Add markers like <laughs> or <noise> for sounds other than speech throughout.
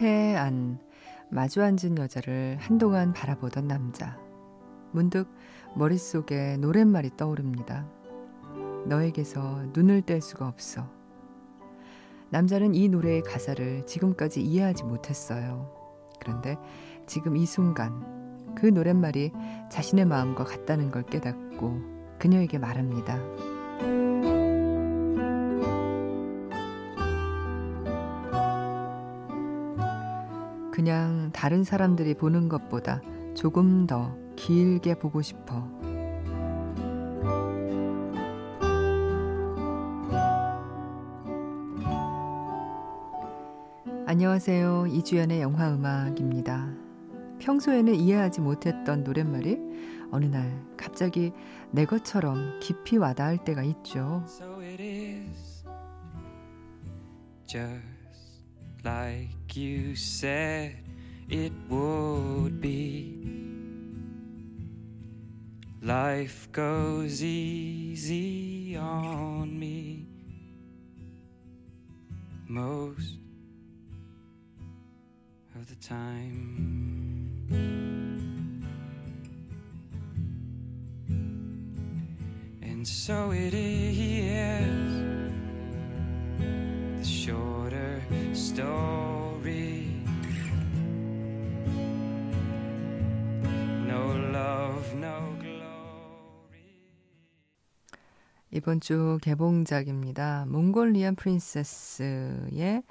카페에 안 마주 앉은 여자를 한동안 바라보던 남자. 문득 머릿속에 노랫말이 떠오릅니다. 너에게서 눈을 뗄 수가 없어. 남자는 이 노래의 가사를 지금까지 이해하지 못했어요. 그런데 지금 이 순간 그 노랫말이 자신의 마음과 같다는 걸 깨닫고 그녀에게 말합니다. 그냥 다른 사람들이 보는 것보다 조금 더 길게 보고 싶어. 안녕하세요. 이주연의 영화 음악입니다. 평소에는 이해하지 못했던 노랫말이 어느 날 갑자기 내 것처럼 깊이 와닿을 때가 있죠. So like you said it would be. Life goes easy on me most of the time. And so it is story. No love, no glory. 이번 주 개봉작입니다. 몽골리안 프린세스의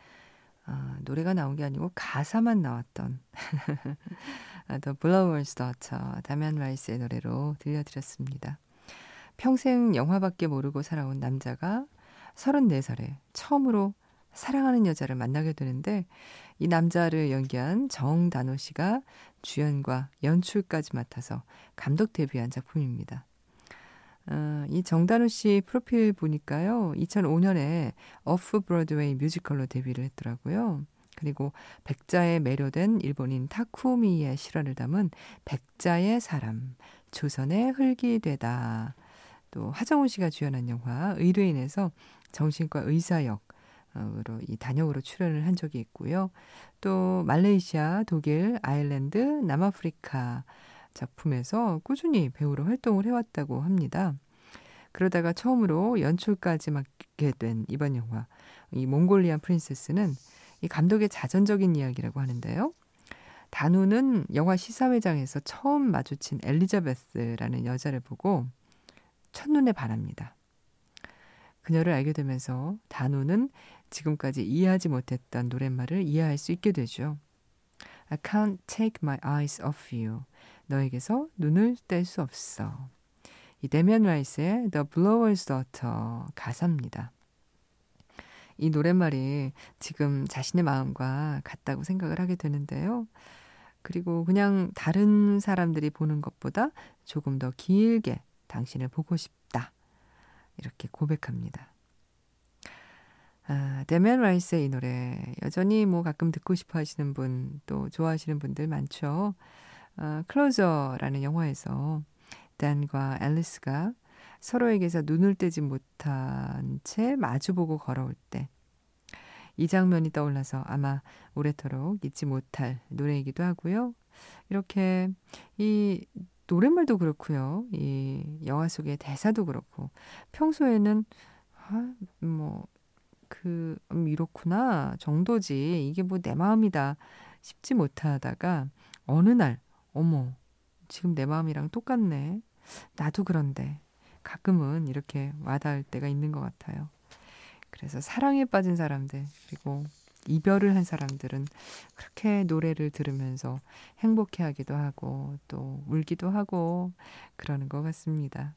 어, 노래가 나온 게 아니고 가사만 나왔던 <laughs> The Blower's Daughter 다미안 라이스의 노래로 들려드렸습니다. 평생 영화밖에 모르고 살아온 남자가 34살에 처음으로 사랑하는 여자를 만나게 되는데 이 남자를 연기한 정단호 씨가 주연과 연출까지 맡아서 감독 데뷔한 작품입니다. 어, 이 정단우 씨 프로필 보니까요. 2005년에 어프 브로드웨이 뮤지컬로 데뷔를 했더라고요. 그리고 백자에 매료된 일본인 타쿠미의 실화를 담은 백자의 사람, 조선의 흙이 되다. 또 하정우 씨가 주연한 영화 의뢰인에서 정신과 의사 역 으로 이 단역으로 출연을 한 적이 있고요. 또 말레이시아, 독일, 아일랜드, 남아프리카 작품에서 꾸준히 배우로 활동을 해왔다고 합니다. 그러다가 처음으로 연출까지 맡게 된 이번 영화, 이 몽골리안 프린세스는 이 감독의 자전적인 이야기라고 하는데요. 단우는 영화 시사회장에서 처음 마주친 엘리자베스라는 여자를 보고 첫눈에 반합니다. 그녀를 알게 되면서 단우는 지금까지 이해하지 못했던 노랫말을 이해할 수 있게 되죠. I can't take my eyes off you. 너에게서 눈을 뗄 수 없어. 이 데미안 라이스의 The Blower's Daughter 가사입니다. 이 노랫말이 지금 자신의 마음과 같다고 생각을 하게 되는데요. 그리고 그냥 다른 사람들이 보는 것보다 조금 더 길게 당신을 보고 싶다. 이렇게 고백합니다. 아, 데미안 라이스의 이 노래 여전히 뭐 가끔 듣고 싶어 하시는 분 또 좋아하시는 분들 많죠. 어, 클로저라는 영화에서 댄과 앨리스가 서로에게서 눈을 떼지 못한 채 마주보고 걸어올 때 이 장면이 떠올라서 아마 오래도록 잊지 못할 노래이기도 하고요. 이렇게 이 노랫말도 그렇고요. 이 영화 속의 대사도 그렇고 평소에는 아, 뭐 그 음, 이렇구나 정도지 이게 뭐 내 마음이다 싶지 못하다가 어느 날 어머, 지금 내 마음이랑 똑같네. 나도 그런데 가끔은 이렇게 와닿을 때가 있는 것 같아요. 그래서 사랑에 빠진 사람들, 그리고 이별을 한 사람들은 그렇게 노래를 들으면서 행복해 하기도 하고 또 울기도 하고 그러는 것 같습니다.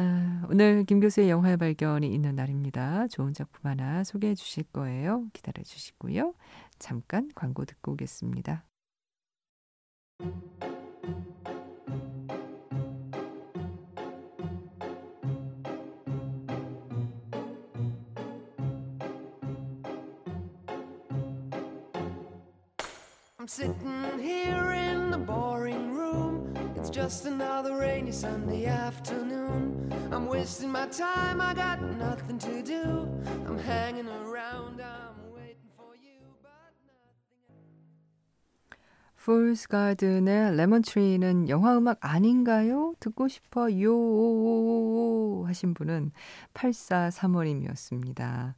아, 오늘 김 교수의 영화 발견이 있는 날입니다. 좋은 작품 하나 소개해 주실 거예요. 기다려 주시고요. 잠깐 광고 듣고 오겠습니다. It's just another rainy Sunday afternoon. I'm wasting my time, I got nothing to do. I'm hanging around, I'm waiting for you, but nothing. Fool's Garden의 Lemon Tree는 영화 음악 아닌가요? 듣고 싶어요 하신 분은 8435님이었습니다.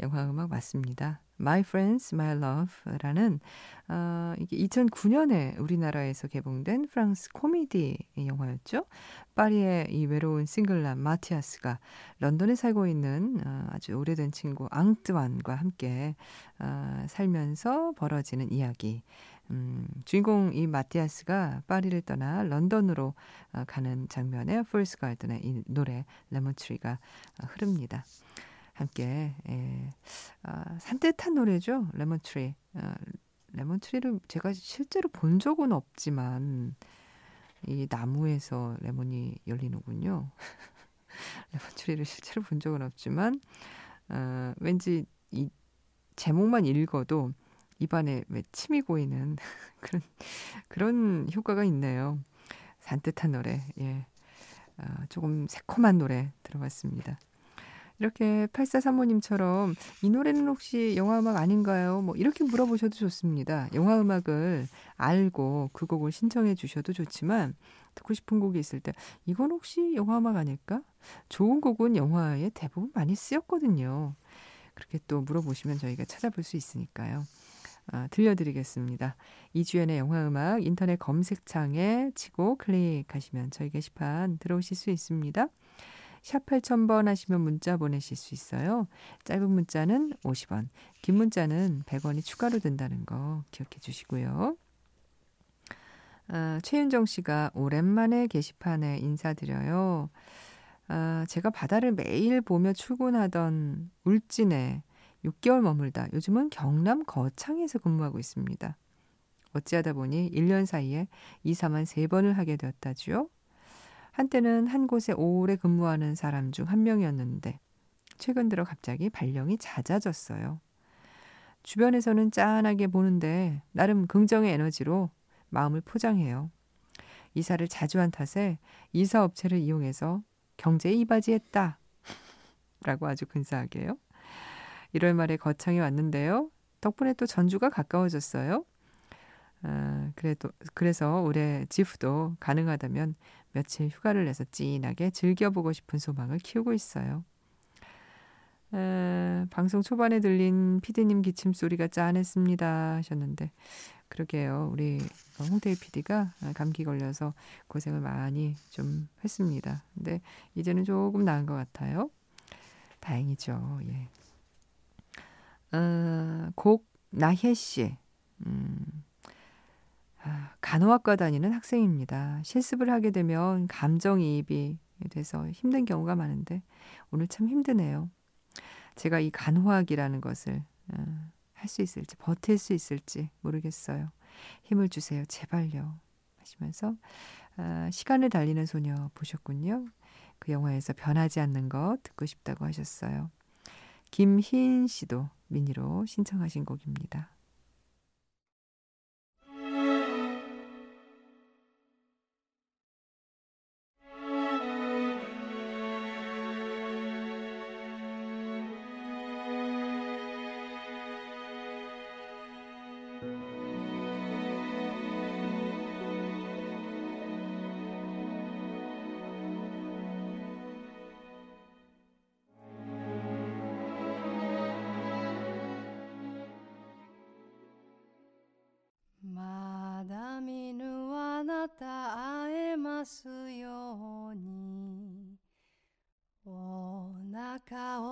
영화 음악 맞습니다. My Friends, My Love라는 어, 이게 2009년에 우리나라에서 개봉된 프랑스 코미디 영화였죠. 파리의 이 외로운 싱글남 마티아스가 런던에 살고 있는 어, 아주 오래된 친구 앙뜨완과 함께 어, 살면서 벌어지는 이야기. 음, 주인공 이 마티아스가 파리를 떠나 런던으로 어, 가는 장면에 Fool's Garden의 이 노래 Lemon Tree가 어, 흐릅니다. 함께 예, 아, 산뜻한 노래죠. Lemon Tree. 아, Lemon Tree를 제가 실제로 본 적은 없지만 이 나무에서 레몬이 열리는군요. <laughs> Lemon Tree를 실제로 본 적은 없지만 어, 왠지 이 제목만 읽어도 입안에 왜 침이 고이는 <laughs> 그런 그런 효과가 있네요. 산뜻한 노래, 예, 어, 조금 새콤한 노래 들어봤습니다. 이렇게 8435님처럼 이 노래는 혹시 영화 음악 아닌가요? 뭐 이렇게 물어보셔도 좋습니다. 영화 음악을 알고 그 곡을 신청해 주셔도 좋지만 듣고 싶은 곡이 있을 때 이건 혹시 영화 음악 아닐까? 좋은 곡은 영화에 대부분 많이 쓰였거든요. 그렇게 또 물어보시면 저희가 찾아볼 수 있으니까요. 아, 들려드리겠습니다. 이주연의 영화음악 인터넷 검색창에 치고 클릭하시면 저희 게시판 들어오실 수 있습니다. 샵 8000번 하시면 문자 보내실 수 있어요. 짧은 문자는 50원, 긴 문자는 100원이 추가로 든다는 거 기억해 주시고요. 아, 최윤정 씨가 오랜만에 게시판에 인사드려요. 아, 제가 바다를 매일 보며 출근하던 울진에 6개월 머물다 요즘은 경남 거창에서 근무하고 있습니다. 어찌하다 보니 1년 사이에 이사만 3번을 하게 되었다지요. 한때는 한 곳에 오래 근무하는 사람 중 한 명이었는데 최근 들어 갑자기 발령이 잦아졌어요. 주변에서는 짠하게 보는데 나름 긍정의 에너지로 마음을 포장해요. 이사를 자주 한 탓에 이사 업체를 이용해서 경제에 이바지했다. 라고 아주 근사하게요. 1월 말에 거창에 왔는데요. 덕분에 또 전주가 가까워졌어요. 아, 그래도, 그래서 올해 지프도 가능하다면 며칠 휴가를 내서 찐하게 즐겨보고 싶은 소망을 키우고 있어요. 에, 방송 초반에 들린 피디님 기침 소리가 짠했습니다 하셨는데 그러게요. 우리 홍태희 피디가 감기 걸려서 고생을 많이 좀 했습니다. 근데 이제는 조금 나은 것 같아요. 다행이죠. 예. 어, 곡 나혜 씨. 음, 아, 간호학과 다니는 학생입니다. 실습을 하게 되면 감정이입이 돼서 힘든 경우가 많은데 오늘 참 힘드네요. 제가 이 간호학이라는 것을 어, 할수 있을지 버틸 수 있을지 모르겠어요. 힘을 주세요. 제발요. 하시면서 아, 시간을 달리는 소녀 보셨군요. 그 영화에서 변하지 않는 것 듣고 싶다고 하셨어요. 김희인 씨도 미니로 신청하신 곡입니다.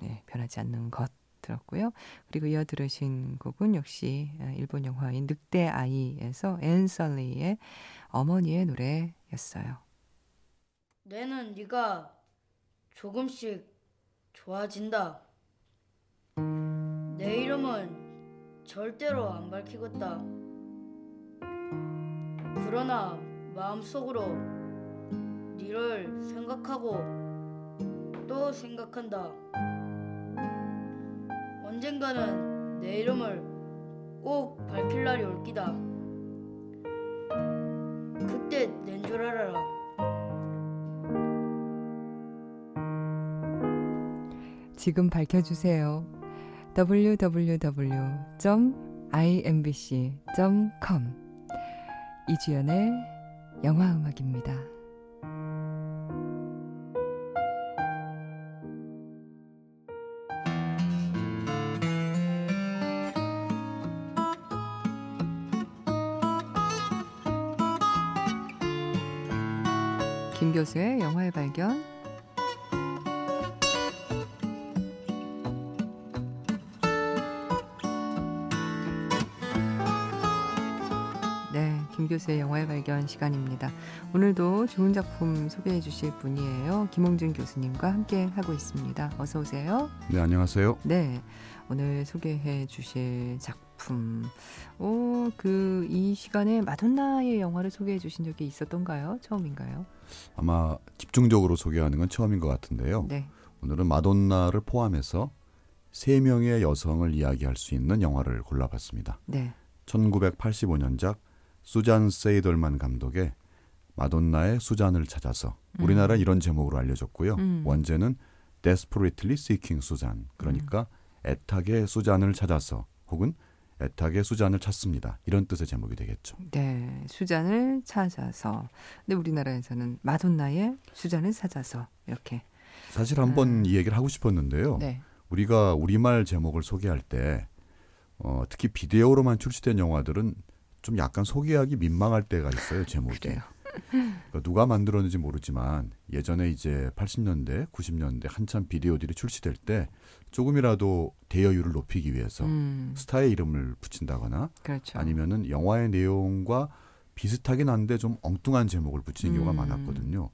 네, 변하지 않는 것 들었고요. 그리고 이어 들으신 곡은 역시 아, 일본 영화인 늑대 아이에서 앤 설리의 어머니의 노래였어요. 내는 네가 조금씩 좋아진다. 내 이름은 절대로 안 밝히겠다. 그러나 마음속으로 니를 생각하고 또 생각한다. 언젠가는 내 이름을 꼭 밝힐 날이 올 기다. 그때 낸 줄 알아라. 지금 밝혀주세요. www.imbc.com 이주연의 영화음악입니다. 김 교수의 영화의 발견 네, 김 교수의 영화의 발견 시간입니다. 오늘도 좋은 작품 소개해 주실 분이에요. 김홍준 교수님과 함께 하고 있습니다. 어서 오세요. 네, 안녕하세요. 네, 오늘 소개해 주실 작품. 오, 그, 이 시간에 마돈나의 영화를 소개해 주신 적이 있었던가요? 처음인가요? 아마 집중적으로 소개하는 건 처음인 것 같은데요. 네. 오늘은 마돈나를 포함해서 세 명의 여성을 이야기할 수 있는 영화를 골라봤습니다. 네. 1985년작 수잔 세이덜만 감독의 마돈나의 수잔을 찾아서 우리나라 이런 제목으로 알려졌고요. 음. 원제는 Desperately Seeking 수잔 그러니까 애타게 수잔을 찾아서 혹은 애타게 수잔을 찾습니다. 이런 뜻의 제목이 되겠죠. 네, 수잔을 찾아서. 근데 우리나라에서는 마돈나의 수잔을 찾아서 이렇게. 사실 한번 이 얘기를 하고 싶었는데요. 네, 우리가 우리말 제목을 소개할 때 어, 특히 비디오로만 출시된 영화들은 좀 약간 소개하기 민망할 때가 있어요 제목이. 그래요. 그러니까 누가 만들었는지 모르지만 예전에 이제 80년대, 90년대 한참 비디오들이 출시될 때 조금이라도 대여율을 높이기 위해서 음, 스타의 이름을 붙인다거나 그렇죠. 아니면은 영화의 내용과 비슷하긴 한데 좀 엉뚱한 제목을 붙이는 경우가 음. 많았거든요.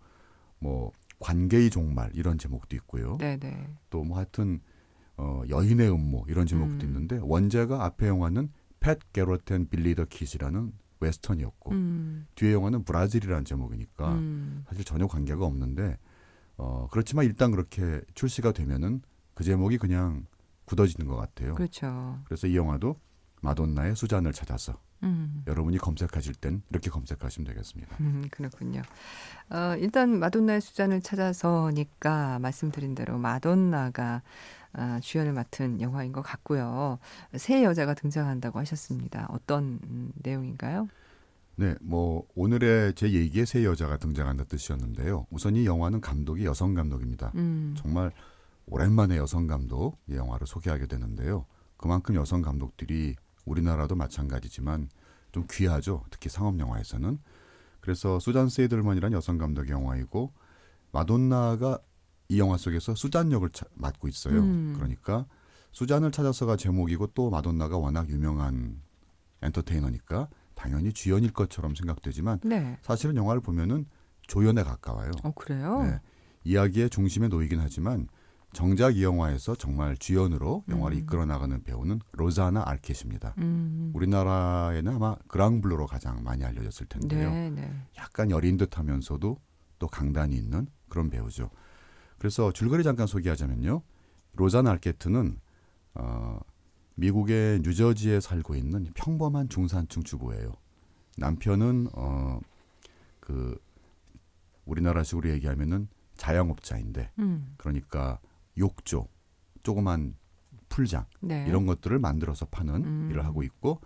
뭐 관계의 종말 이런 제목도 있고요. 또 뭐 하여튼 어, 여인의 음모 이런 제목도 음. 있는데 원제가 앞에 영화는 팻 게로텐 빌리 더 킷이라는 웨스턴이었고 음, 뒤에 영화는 브라질이라는 제목이니까 음, 사실 전혀 관계가 없는데 어, 그렇지만 일단 그렇게 출시가 되면은 그 제목이 그냥 굳어지는 것 같아요. 그렇죠. 그래서 이 영화도 마돈나의 수잔을 찾아서 음, 여러분이 검색하실 땐 이렇게 검색하시면 되겠습니다. 음, 그렇군요. 어, 일단 마돈나의 수잔을 찾아서니까 말씀드린 대로 마돈나가 아, 주연을 맡은 영화인 것 같고요. 새 여자가 등장한다고 하셨습니다. 어떤 음, 내용인가요? 네, 뭐 오늘의 제 얘기에 새 여자가 등장한다 뜻이었는데요. 우선 이 영화는 감독이 여성 감독입니다. 음, 정말 오랜만에 여성 감독 이 영화를 소개하게 되는데요. 그만큼 여성 감독들이 우리나라도 마찬가지지만 좀 귀하죠. 특히 상업 영화에서는. 그래서 수잔 세이들만이라는 여성 감독의 영화이고 마돈나가 이 영화 속에서 수잔 역을 차- 맡고 있어요. 음. 그러니까 수잔을 찾아서가 제목이고 또 마돈나가 워낙 유명한 엔터테이너니까 당연히 주연일 것처럼 생각되지만 네. 사실은 영화를 보면은 조연에 가까워요. 어, 그래요? 네. 이야기의 중심에 놓이긴 하지만 정작 이 영화에서 정말 주연으로 영화를 음. 이끌어 나가는 배우는 로자나 알켓입니다. 음, 우리나라에는 아마 그랑블루로 가장 많이 알려졌을 텐데요. 네, 네. 약간 여린 듯하면서도 또 강단이 있는 그런 배우죠. 그래서 줄거리 잠깐 소개하자면요. 로자나 알케트는 어, 미국의 뉴저지에 살고 있는 평범한 중산층 주부예요. 남편은 어, 그 우리나라식으로 얘기하면은 자영업자인데 음, 그러니까 욕조, 조그만 풀장 네. 이런 것들을 만들어서 파는 음. 일을 하고 있고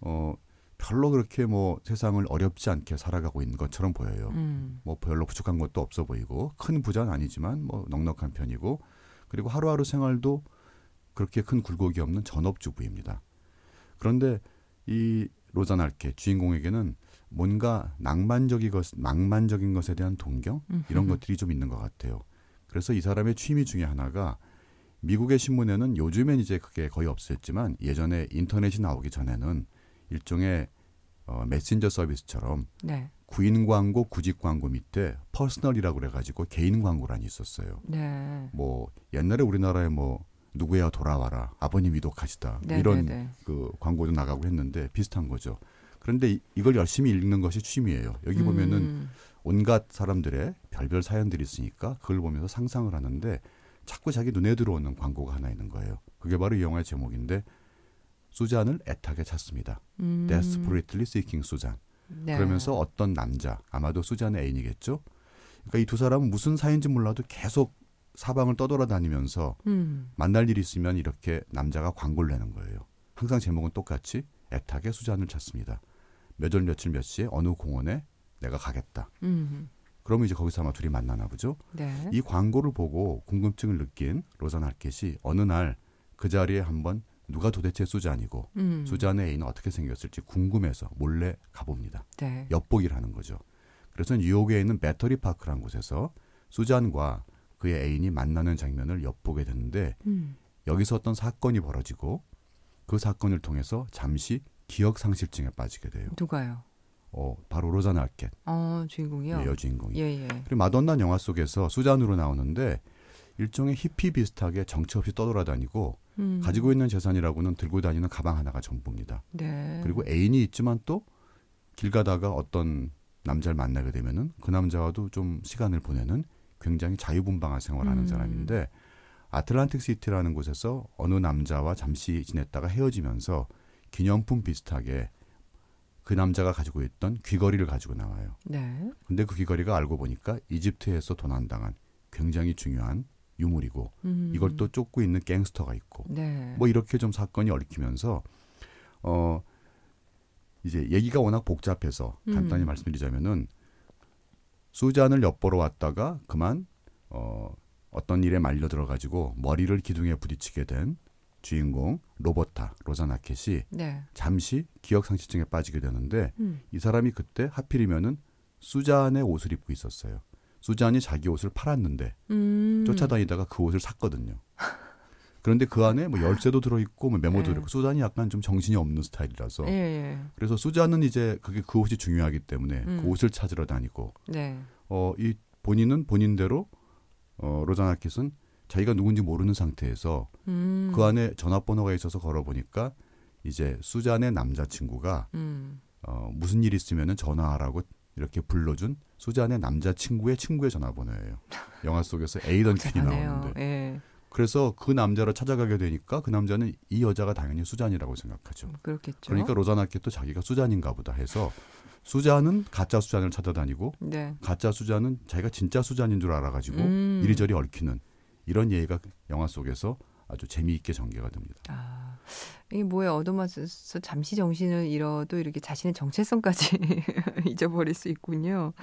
어 별로 그렇게 뭐 세상을 어렵지 않게 살아가고 있는 것처럼 보여요. 음, 뭐 별로 부족한 것도 없어 보이고 큰 부자는 아니지만 뭐 넉넉한 편이고 그리고 하루하루 생활도 그렇게 큰 굴곡이 없는 전업주부입니다. 그런데 이 로잔 알케 주인공에게는 뭔가 낭만적인 것, 낭만적인 것에 대한 동경 이런 음흠. 것들이 좀 있는 것 같아요. 그래서 이 사람의 취미 중에 하나가 미국의 신문에는 요즘엔 이제 그게 거의 없었지만 예전에 인터넷이 나오기 전에는 일종의 어, 메신저 서비스처럼 네. 구인 광고, 구직 광고 밑에 personal이라고 그래가지고 개인 광고란이 있었어요. 네. 뭐 옛날에 우리나라에 뭐 누구야 돌아와라, 아버님 위독하시다 뭐 네, 이런 네, 네. 그 광고도 나가고 했는데 비슷한 거죠. 그런데 이- 이걸 열심히 읽는 것이 취미예요. 여기 보면은 음. 온갖 사람들의 별별 사연들이 있으니까 그걸 보면서 상상을 하는데 자꾸 자기 눈에 들어오는 광고가 하나 있는 거예요. 그게 바로 이 영화의 제목인데 수잔을 애타게 찾습니다. 음. Desperately Seeking 수잔. 네. 그러면서 어떤 남자, 아마도 수잔의 애인이겠죠. 그러니까 이 두 사람은 무슨 사이인지 몰라도 계속 사방을 떠돌아다니면서 음. 만날 일이 있으면 이렇게 남자가 광고를 내는 거예요. 항상 제목은 똑같이 애타게 수잔을 찾습니다. 몇 월 며칠 몇 시에 어느 공원에 내가 가겠다. 음. 그러면 이제 거기서 아마 둘이 만나나 보죠. 네. 이 광고를 보고 궁금증을 느낀 로잔 할켓이 어느 날 그 자리에 한번 누가 도대체 수잔이고 음. 수잔의 애인은 어떻게 생겼을지 궁금해서 몰래 가봅니다. 네. 엿보기를 하는 거죠. 그래서 뉴욕에 있는 배터리 파크라는 곳에서 수잔과 그의 애인이 만나는 장면을 엿보게 되는데 음. 여기서 어떤 사건이 벌어지고 그 사건을 통해서 잠시 기억 상실증에 빠지게 돼요. 누가요? 어, 바로 로잔 할켓 어, 주인공이요. 예, 여주인공이. 예, 예. 그리고 마돈나 영화 속에서 수잔으로 나오는데 일종의 히피 비슷하게 정처 없이 떠돌아다니고 음. 가지고 있는 재산이라고는 들고 다니는 가방 하나가 전부입니다. 네. 그리고 애인이 있지만 또 길 가다가 어떤 남자를 만나게 되면은 그 남자와도 좀 시간을 보내는 굉장히 자유분방한 생활을 하는 음. 사람인데 아틀란틱 시티라는 곳에서 어느 남자와 잠시 지냈다가 헤어지면서 기념품 비슷하게 그 남자가 가지고 있던 귀걸이를 가지고 나와요. 네. 근데 그 귀걸이가 알고 보니까 이집트에서 도난당한 굉장히 중요한 유물이고 음. 이걸 또 쫓고 있는 갱스터가 있고 네. 뭐 이렇게 좀 사건이 얽히면서 어 이제 얘기가 워낙 복잡해서 간단히 음. 말씀드리자면은 수잔을 엿보러 왔다가 그만 어 어떤 일에 말려 들어 가지고 머리를 기둥에 부딪히게 된 주인공 로버타 로잔 아켓이 네. 잠시 기억 상실증에 빠지게 되는데 음. 이 사람이 그때 하필이면은 수잔의 옷을 입고 있었어요. 수잔이 자기 옷을 팔았는데 음. 쫓아다니다가 그 옷을 샀거든요. 그런데 그 안에 뭐 열쇠도 들어있고 뭐 메모도 네. 들어있고 수잔이 약간 좀 정신이 없는 스타일이라서 예, 예. 그래서 수잔은 이제 그게 그 옷이 중요하기 때문에 음. 그 옷을 찾으러 다니고 네. 어 이 본인은 본인대로 어 아켓은 자기가 누군지 모르는 상태에서 음. 그 안에 전화번호가 있어서 걸어보니까 이제 수잔의 남자친구가 음. 어 무슨 일 있으면은 전화하라고 이렇게 불러준 수잔의 남자친구의 친구의 전화번호예요. 영화 속에서 에이던 퀸이 복잡하네요. 나오는데 예. 그래서 그 남자를 찾아가게 되니까 그 남자는 이 여자가 당연히 수잔이라고 생각하죠. 그렇겠죠. 그러니까 로잔 아켓도 자기가 수잔인가 보다 해서 수잔은 가짜 수잔을 찾아다니고 네. 가짜 수잔은 자기가 진짜 수잔인 줄 알아가지고 음. 이리저리 얽히는 이런 예가 영화 속에서 아주 재미있게 전개가 됩니다. 아, 이게 뭐에 얻어맞아서 잠시 정신을 잃어도 이렇게 자신의 정체성까지 <laughs> 잊어버릴 수 있군요.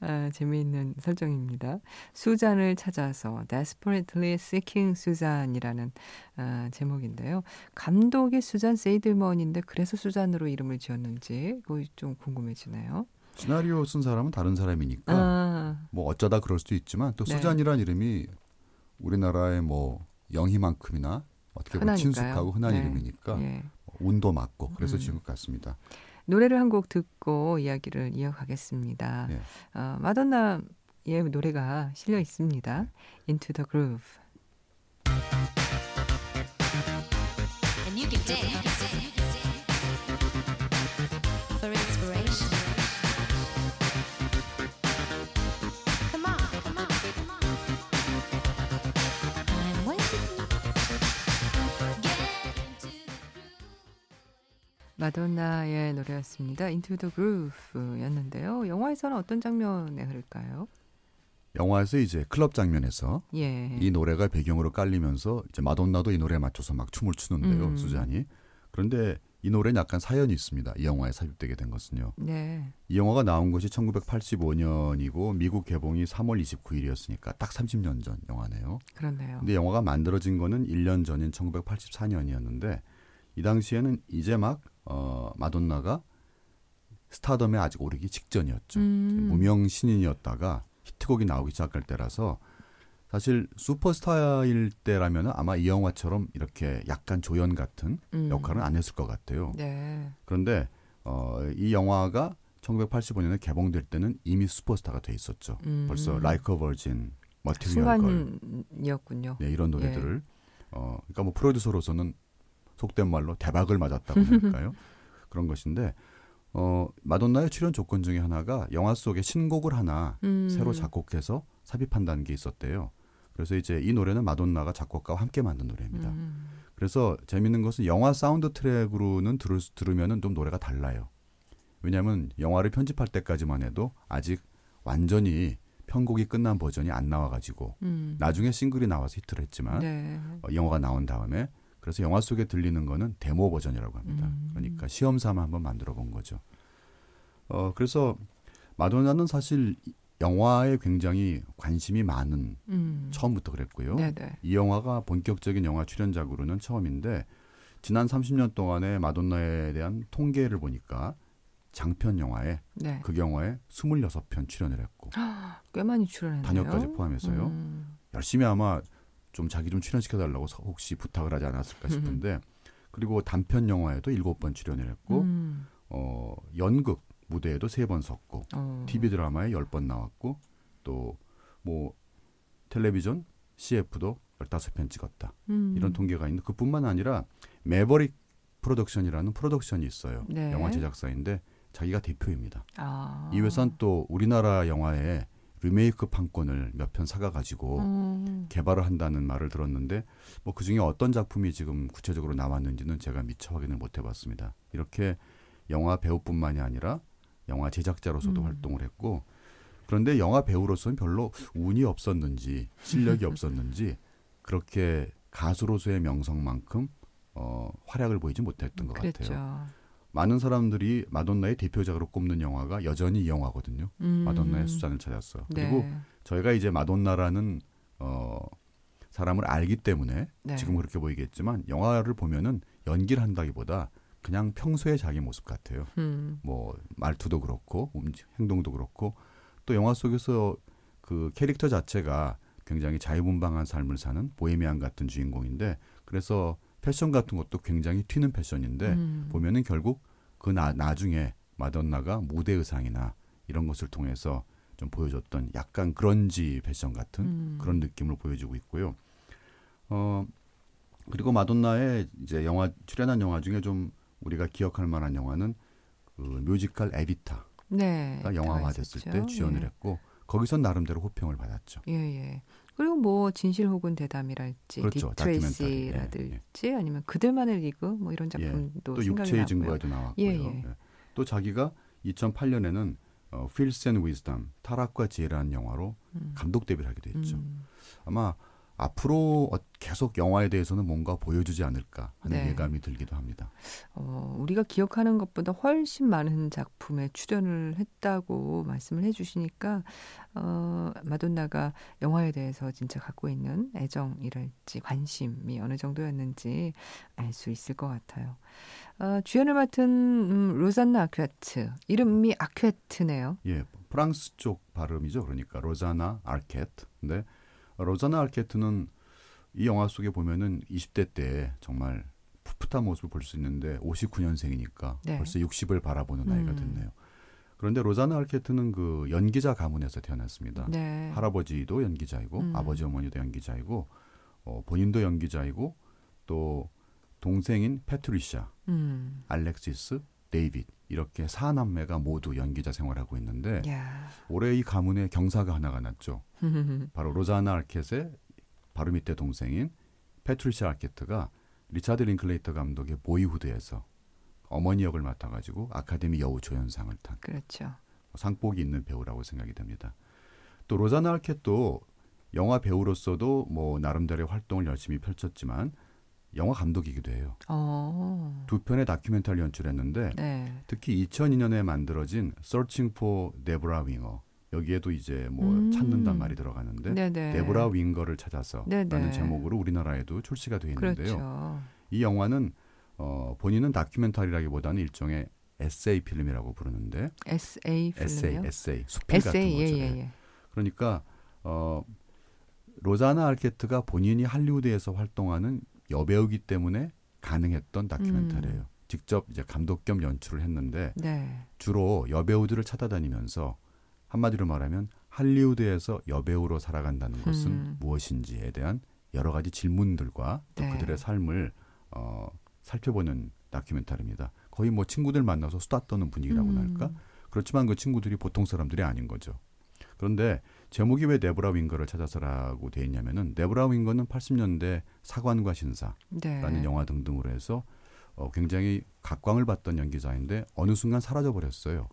아, 재미있는 설정입니다. 수잔을 찾아서 Desperately Seeking Susan이라는 아, 제목인데요. 감독이 수잔 세이들먼인데 그래서 수잔으로 이름을 지었는지 그거 좀 궁금해지네요. 시나리오 쓴 사람은 다른 사람이니까 아, 뭐 어쩌다 그럴 수도 있지만 또 네. 수잔이라는 이름이 우리나라의 뭐 영희만큼이나 어떻게 보면. 친숙하고 흔한 네. 이름이니까 예. 운도 맞고 그래서 음. 지은 것 같습니다. 노래를 한 곡 듣고 이야기를 이어가겠습니다. 네. 어, 마돈나의 노래가 실려 있습니다. Into the Groove. 마돈나의 노래였습니다. Into the Groove였는데요. 영화에서는 어떤 장면에 흐를까요? 영화에서 이제 클럽 장면에서 예. 이 노래가 배경으로 깔리면서 이제 마돈나도 이 노래에 맞춰서 막 춤을 추는데요, 음. 수잔이. 그런데 이 노래는 약간 사연이 있습니다. 이 영화에 삽입되게 된 것은요. 네. 이 영화가 나온 것이 1985년이고 미국 개봉이 3월 29일이었으니까 딱 30년 전 영화네요. 그렇네요. 근데 영화가 만들어진 거는 1년 전인 1984년이었는데 이 당시에는 이제 막 어, 마돈나가 스타덤에 아직 오르기 직전이었죠. 음. 무명 신인이었다가 히트곡이 나오기 시작할 때라서 사실 슈퍼스타일 때라면 아마 이 영화처럼 이렇게 약간 조연 같은 음. 역할은 안 했을 것 같아요. 네. 그런데 어, 이 영화가 1985년에 개봉될 때는 이미 슈퍼스타가 돼 있었죠. 음. 벌써 Like a Virgin, Material Girl 순간이었군요. 네, 이런 노래들을 어, 그러니까 뭐 프로듀서로서는 속된 말로 대박을 맞았다고 할까요? <laughs> 그런 것인데 어, 마돈나의 출연 조건 중에 하나가 영화 속에 신곡을 하나 음. 새로 작곡해서 삽입한다는 게 있었대요. 그래서 이제 이 노래는 마돈나가 작곡가와 함께 만든 노래입니다. 음. 그래서 재밌는 것은 영화 사운드 트랙으로는 들을, 수- 들으면은 좀 노래가 달라요. 왜냐하면 영화를 편집할 때까지만 해도 아직 완전히 편곡이 끝난 버전이 안 나와가지고 음. 나중에 싱글이 나와서 히트를 했지만 네. 어, 영화가 나온 다음에 그래서 영화 속에 들리는 거는 데모 버전이라고 합니다. 음. 그러니까 시험 삼아 한번 만들어 본 거죠. 어 그래서 마돈나는 사실 이- 영화에 굉장히 관심이 많은 음. 처음부터 그랬고요. 네네. 이 영화가 본격적인 영화 출연작으로는 처음인데 지난 30년 동안의 마돈나에 대한 통계를 보니까 장편 영화에 네. 그 영화에 26편 출연을 했고 <gasps> 꽤 많이 출연했네요. 단역까지 포함해서요. 음. 열심히 아마 좀 자기 좀 출연시켜 달라고 혹시 부탁을 하지 않았을까 싶은데 그리고 단편 영화에도 일곱 번 출연을 했고 음. 어 연극 무대에도 세 번 섰고 어. TV 드라마에 열 번 나왔고 또 뭐 텔레비전 CF도 15편 찍었다. 음. 이런 통계가 있는데 그뿐만 아니라 매버릭 프로덕션이라는 프로덕션이 있어요. 네. 영화 제작사인데 자기가 대표입니다. 아. 이 회사는 또 우리나라 영화의 리메이크 판권을 몇 편 사가 가지고 음. 개발을 한다는 말을 들었는데 뭐 그중에 어떤 작품이 지금 구체적으로 나왔는지는 제가 미처 확인을 못 해봤습니다. 이렇게 영화 배우뿐만이 아니라 영화 제작자로서도 음. 활동을 했고 그런데 영화 배우로서는 별로 운이 없었는지 실력이 없었는지 그렇게 가수로서의 명성만큼 어, 활약을 보이지 못했던 것 그랬죠. 같아요. 많은 사람들이 마돈나의 대표작으로 꼽는 영화가 여전히 이 영화거든요. 음. 마돈나의 수잔을 찾았어. 네. 그리고 저희가 이제 마돈나라는 어 사람을 알기 때문에 네. 지금 그렇게 보이겠지만 영화를 보면은 연기를 한다기보다 그냥 평소의 자기 모습 같아요. 음. 뭐 말투도 그렇고 움직 행동도 그렇고 또 영화 속에서 그 캐릭터 자체가 굉장히 자유분방한 삶을 사는 보헤미안 같은 주인공인데 그래서 패션 같은 것도 굉장히 튀는 패션인데 음. 보면은 결국 그 나, 나중에 마돈나가 무대 의상이나 이런 것을 통해서 좀 보여줬던 약간 그런지 패션 같은 음. 그런 느낌을 보여주고 있고요. 어 그리고 마돈나의 이제 영화 출연한 영화 중에 좀 우리가 기억할 만한 영화는 그 뮤지컬 에비타가 네. 영화화됐을 때. 주연을 예. 했고 거기선 나름대로 호평을 받았죠. 예, 예. 그리고 뭐 진실 혹은 대담이랄지 그렇죠. 디트레이시라든지 아니면 그들만의 리그 뭐 이런 작품도 또 생각이 육체의. 증거에도 나왔고요. 예, 예. 예. 또 자기가 2008년에는 어, Feels and Wisdom 타락과 지혜라는 영화로 음. 감독 데뷔를 하기도 했죠. 음. 아마 앞으로 어- 계속 영화에 대해서는 뭔가 보여주지 않을까 하는 네. 예감이 들기도 합니다. 어, 우리가 기억하는 것보다 훨씬 많은 작품에 출연을 했다고 말씀을 해주시니까 어, 마돈나가 영화에 대해서 진짜 갖고 있는 애정이랄지 관심이 어느 정도였는지 알 수 있을 것 같아요. 어, 주연을 맡은 음, 로잔나 아큐에트 이름이 아큐에트네요. 예, 프랑스 쪽 발음이죠. 그러니까 로자나 아르케트. 근데 로자나 아르케트는 이 영화 속에 보면은 20대 때 정말 풋풋한 모습을 볼 수 있는데 59년생이니까 네. 벌써 60을 바라보는 나이가 음. 됐네요. 그런데 로자나 아르케트는 그 연기자 가문에서 태어났습니다. 네. 할아버지도 연기자이고 음. 아버지 어머니도 연기자이고 어, 본인도 연기자이고 또 동생인 패트리샤, 음. 알렉시스, 데이빗 이렇게 사남매가 모두 연기자 생활하고 있는데 야. 올해 이 가문에 경사가 하나가 났죠. <laughs> 바로 로자나 아르켓의 바로 밑에 동생인 패트리샤 아르케트가 리차드 링클레이터 감독의 보이후드에서 어머니 역을 맡아가지고 아카데미 여우 조연상을 탄 그렇죠. 상복이 있는 배우라고 생각이 됩니다. 또 로자나 아르켓도 영화 배우로서도 뭐 나름대로의 활동을 열심히 펼쳤지만 영화 감독이기도 해요. 어. 두 편의 다큐멘터리 연출했는데 네. 특히 2002년에 만들어진 Searching for Deborah Winger 여기에도 이제 뭐 음. 찾는단 말이 들어가는데 네네. 데보라 윙거를 찾아서 네네. 제목으로 우리나라에도 출시가 되어 있는데요. 그렇죠. 이 영화는 어, 본인은 다큐멘터리라기보다는 일종의 에세이 필름이라고 부르는데 에세이, 필름이요? 에세이, 수필 같은 에세이 거죠. 예예예. 예. 그러니까 어, 로자나 알케트가 본인이 할리우드에서 활동하는 여배우기 때문에 가능했던 다큐멘터리예요. 음. 직접 이제 감독 겸 연출을 했는데 네. 주로 여배우들을 찾아다니면서 한마디로 말하면 할리우드에서 여배우로 살아간다는 것은 음. 무엇인지에 대한 여러 가지 질문들과 또 네. 그들의 삶을 어, 살펴보는 다큐멘터리입니다. 거의 뭐 친구들 만나서 수다 떠는 분위기라고나 음. 할까? 그렇지만 그 친구들이 보통 사람들이 아닌 거죠. 그런데 제목이 왜 네브라 윙거를 찾아서라고 돼 있냐면은 네브라 윙거는 80년대 사관과 신사라는 네. 영화 등등으로 해서 어, 굉장히 각광을 받던 연기자인데 어느 순간 사라져 버렸어요.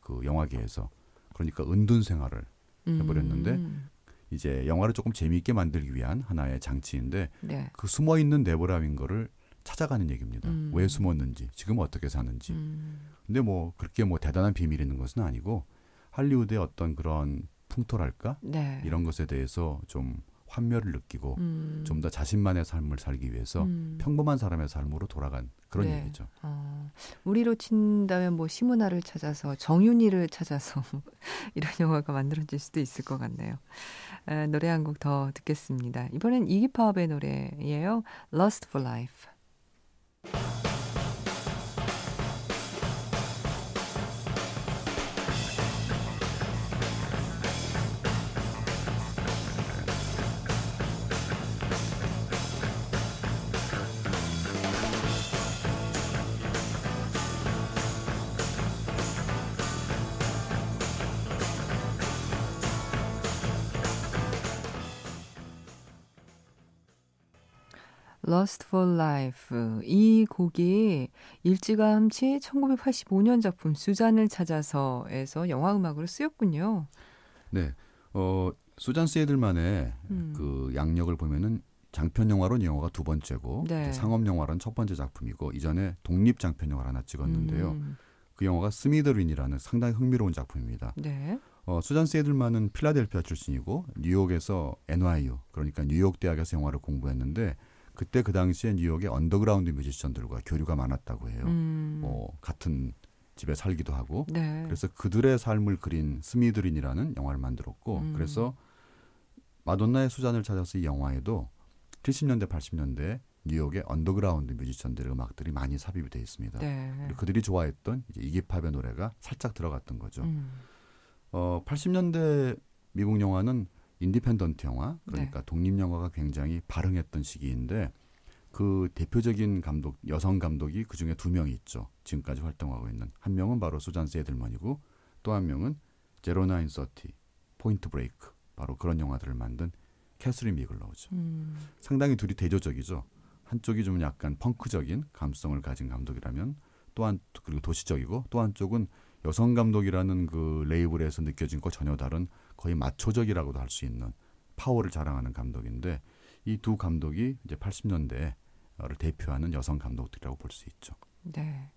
그 영화계에서. 그러니까 은둔 생활을 해버렸는데 음. 이제 영화를 조금 재미있게 만들기 위한 하나의 장치인데 네. 그 숨어 있는 네브라 윙거를 찾아가는 얘기입니다. 음. 왜 숨었는지, 지금 어떻게 사는지. 음. 근데 뭐 그렇게 뭐 대단한 비밀이 있는 것은 아니고 할리우드의 어떤 그런 풍토랄까 네. 이런 것에 대해서 좀 환멸을 느끼고 음. 좀더 자신만의 삶을 살기 위해서 음. 평범한 사람의 삶으로 돌아간 그런 네. 얘기죠. 어, 우리로 친다면 뭐 시문화를 찾아서 정윤이를 찾아서 <laughs> 이런 영화가 만들어질 수도 있을 것 같네요. 에, 노래 한 곡 더 듣겠습니다. 이번엔 이기파업의 노래예요. Lust for Life. Lust for Life. 이 곡이 일찌감치 1985년 작품 수잔을 찾아서에서 영화 음악으로 쓰였군요. 네, 어 수잔 세이들만의 음. 그 양력을 보면은 장편 영화로는 이 영화가 두 번째고 네. 상업 영화로는 첫 번째 작품이고 이전에 독립 장편 영화를 하나 찍었는데요. 음. 그 영화가 스미더린이라는 상당히 흥미로운 작품입니다. 네. 어, 수잔 세이들만은 필라델피아 출신이고 뉴욕에서 NYU 그러니까 뉴욕 대학에서 영화를 공부했는데 그때 그 당시에 뉴욕의 언더그라운드 뮤지션들과 교류가 많았다고 해요. 음. 뭐 같은 집에 살기도 하고 네. 그래서 그들의 삶을 그린 Smithereens이라는 영화를 만들었고 음. 그래서 마돈나의 수잔을 찾아서 이 영화에도 70년대 80년대 뉴욕의 언더그라운드 뮤지션들의 음악들이 많이 삽입이 돼 있습니다. 네. 그리고 그들이 좋아했던 이기팝의 노래가 살짝 들어갔던 거죠. 음. 어, 80년대 미국 영화는 independent 영화, 네. 그러니까 독립 영화가 굉장히 발흥했던 시기인데 그 대표적인 감독 여성 감독이 그 중에 두 명이 있죠. 지금까지 활동하고 있는 한 명은 바로 수잔 세들먼이고 또 한 명은 Zero Dark Thirty, Point Break 바로 그런 영화들을 만든 캐스린 비글로우죠. 음. 상당히 둘이 대조적이죠. 한쪽이 좀 약간 펑크적인 감성을 가진 감독이라면 또한 그리고 도시적이고 또 한쪽은 여성 감독이라는 그 레이블에서 느껴진 것 전혀 다른 거의 마초적이라고도 할 수 있는 파워를 자랑하는 감독인데 이 두 감독이 이제 80년대를 대표하는 여성 감독들이라고 볼 수 있죠. 네.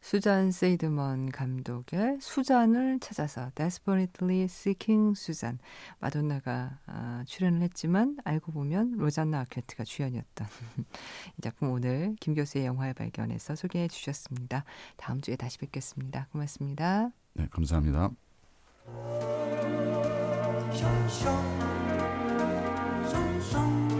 수잔 세이드먼 감독의 수잔을 찾아서 Desperately Seeking 수잔 마돈나가 아, 출연을 했지만 알고 보면 로잔나 아큐트가 주연이었던 <laughs> 이 작품 오늘 김 교수의 영화의 발견에서 소개해 주셨습니다. 다음 주에 다시 뵙겠습니다. 고맙습니다. 네, 감사합니다. oh oh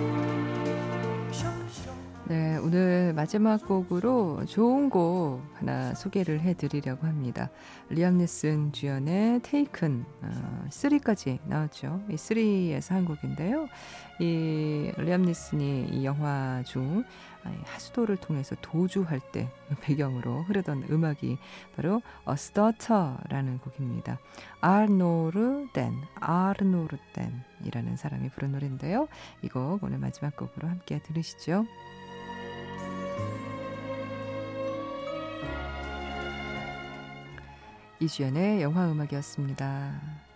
네, 오늘 마지막 곡으로 좋은 곡 하나 소개를 해드리려고 합니다. 리암 니슨 주연의 테이큰 어, 3까지 나왔죠. 이 3에서 한 곡인데요. 이 리암 니슨이 이 영화 중 하수도를 통해서 도주할 때 배경으로 흐르던 음악이 바로 A Stutter라는 곡입니다. 아르노르덴, 아르노르덴이라는 사람이 부른 노래인데요. 이 곡 오늘 마지막 곡으로 함께 들으시죠. 이주연의 영화 음악이었습니다.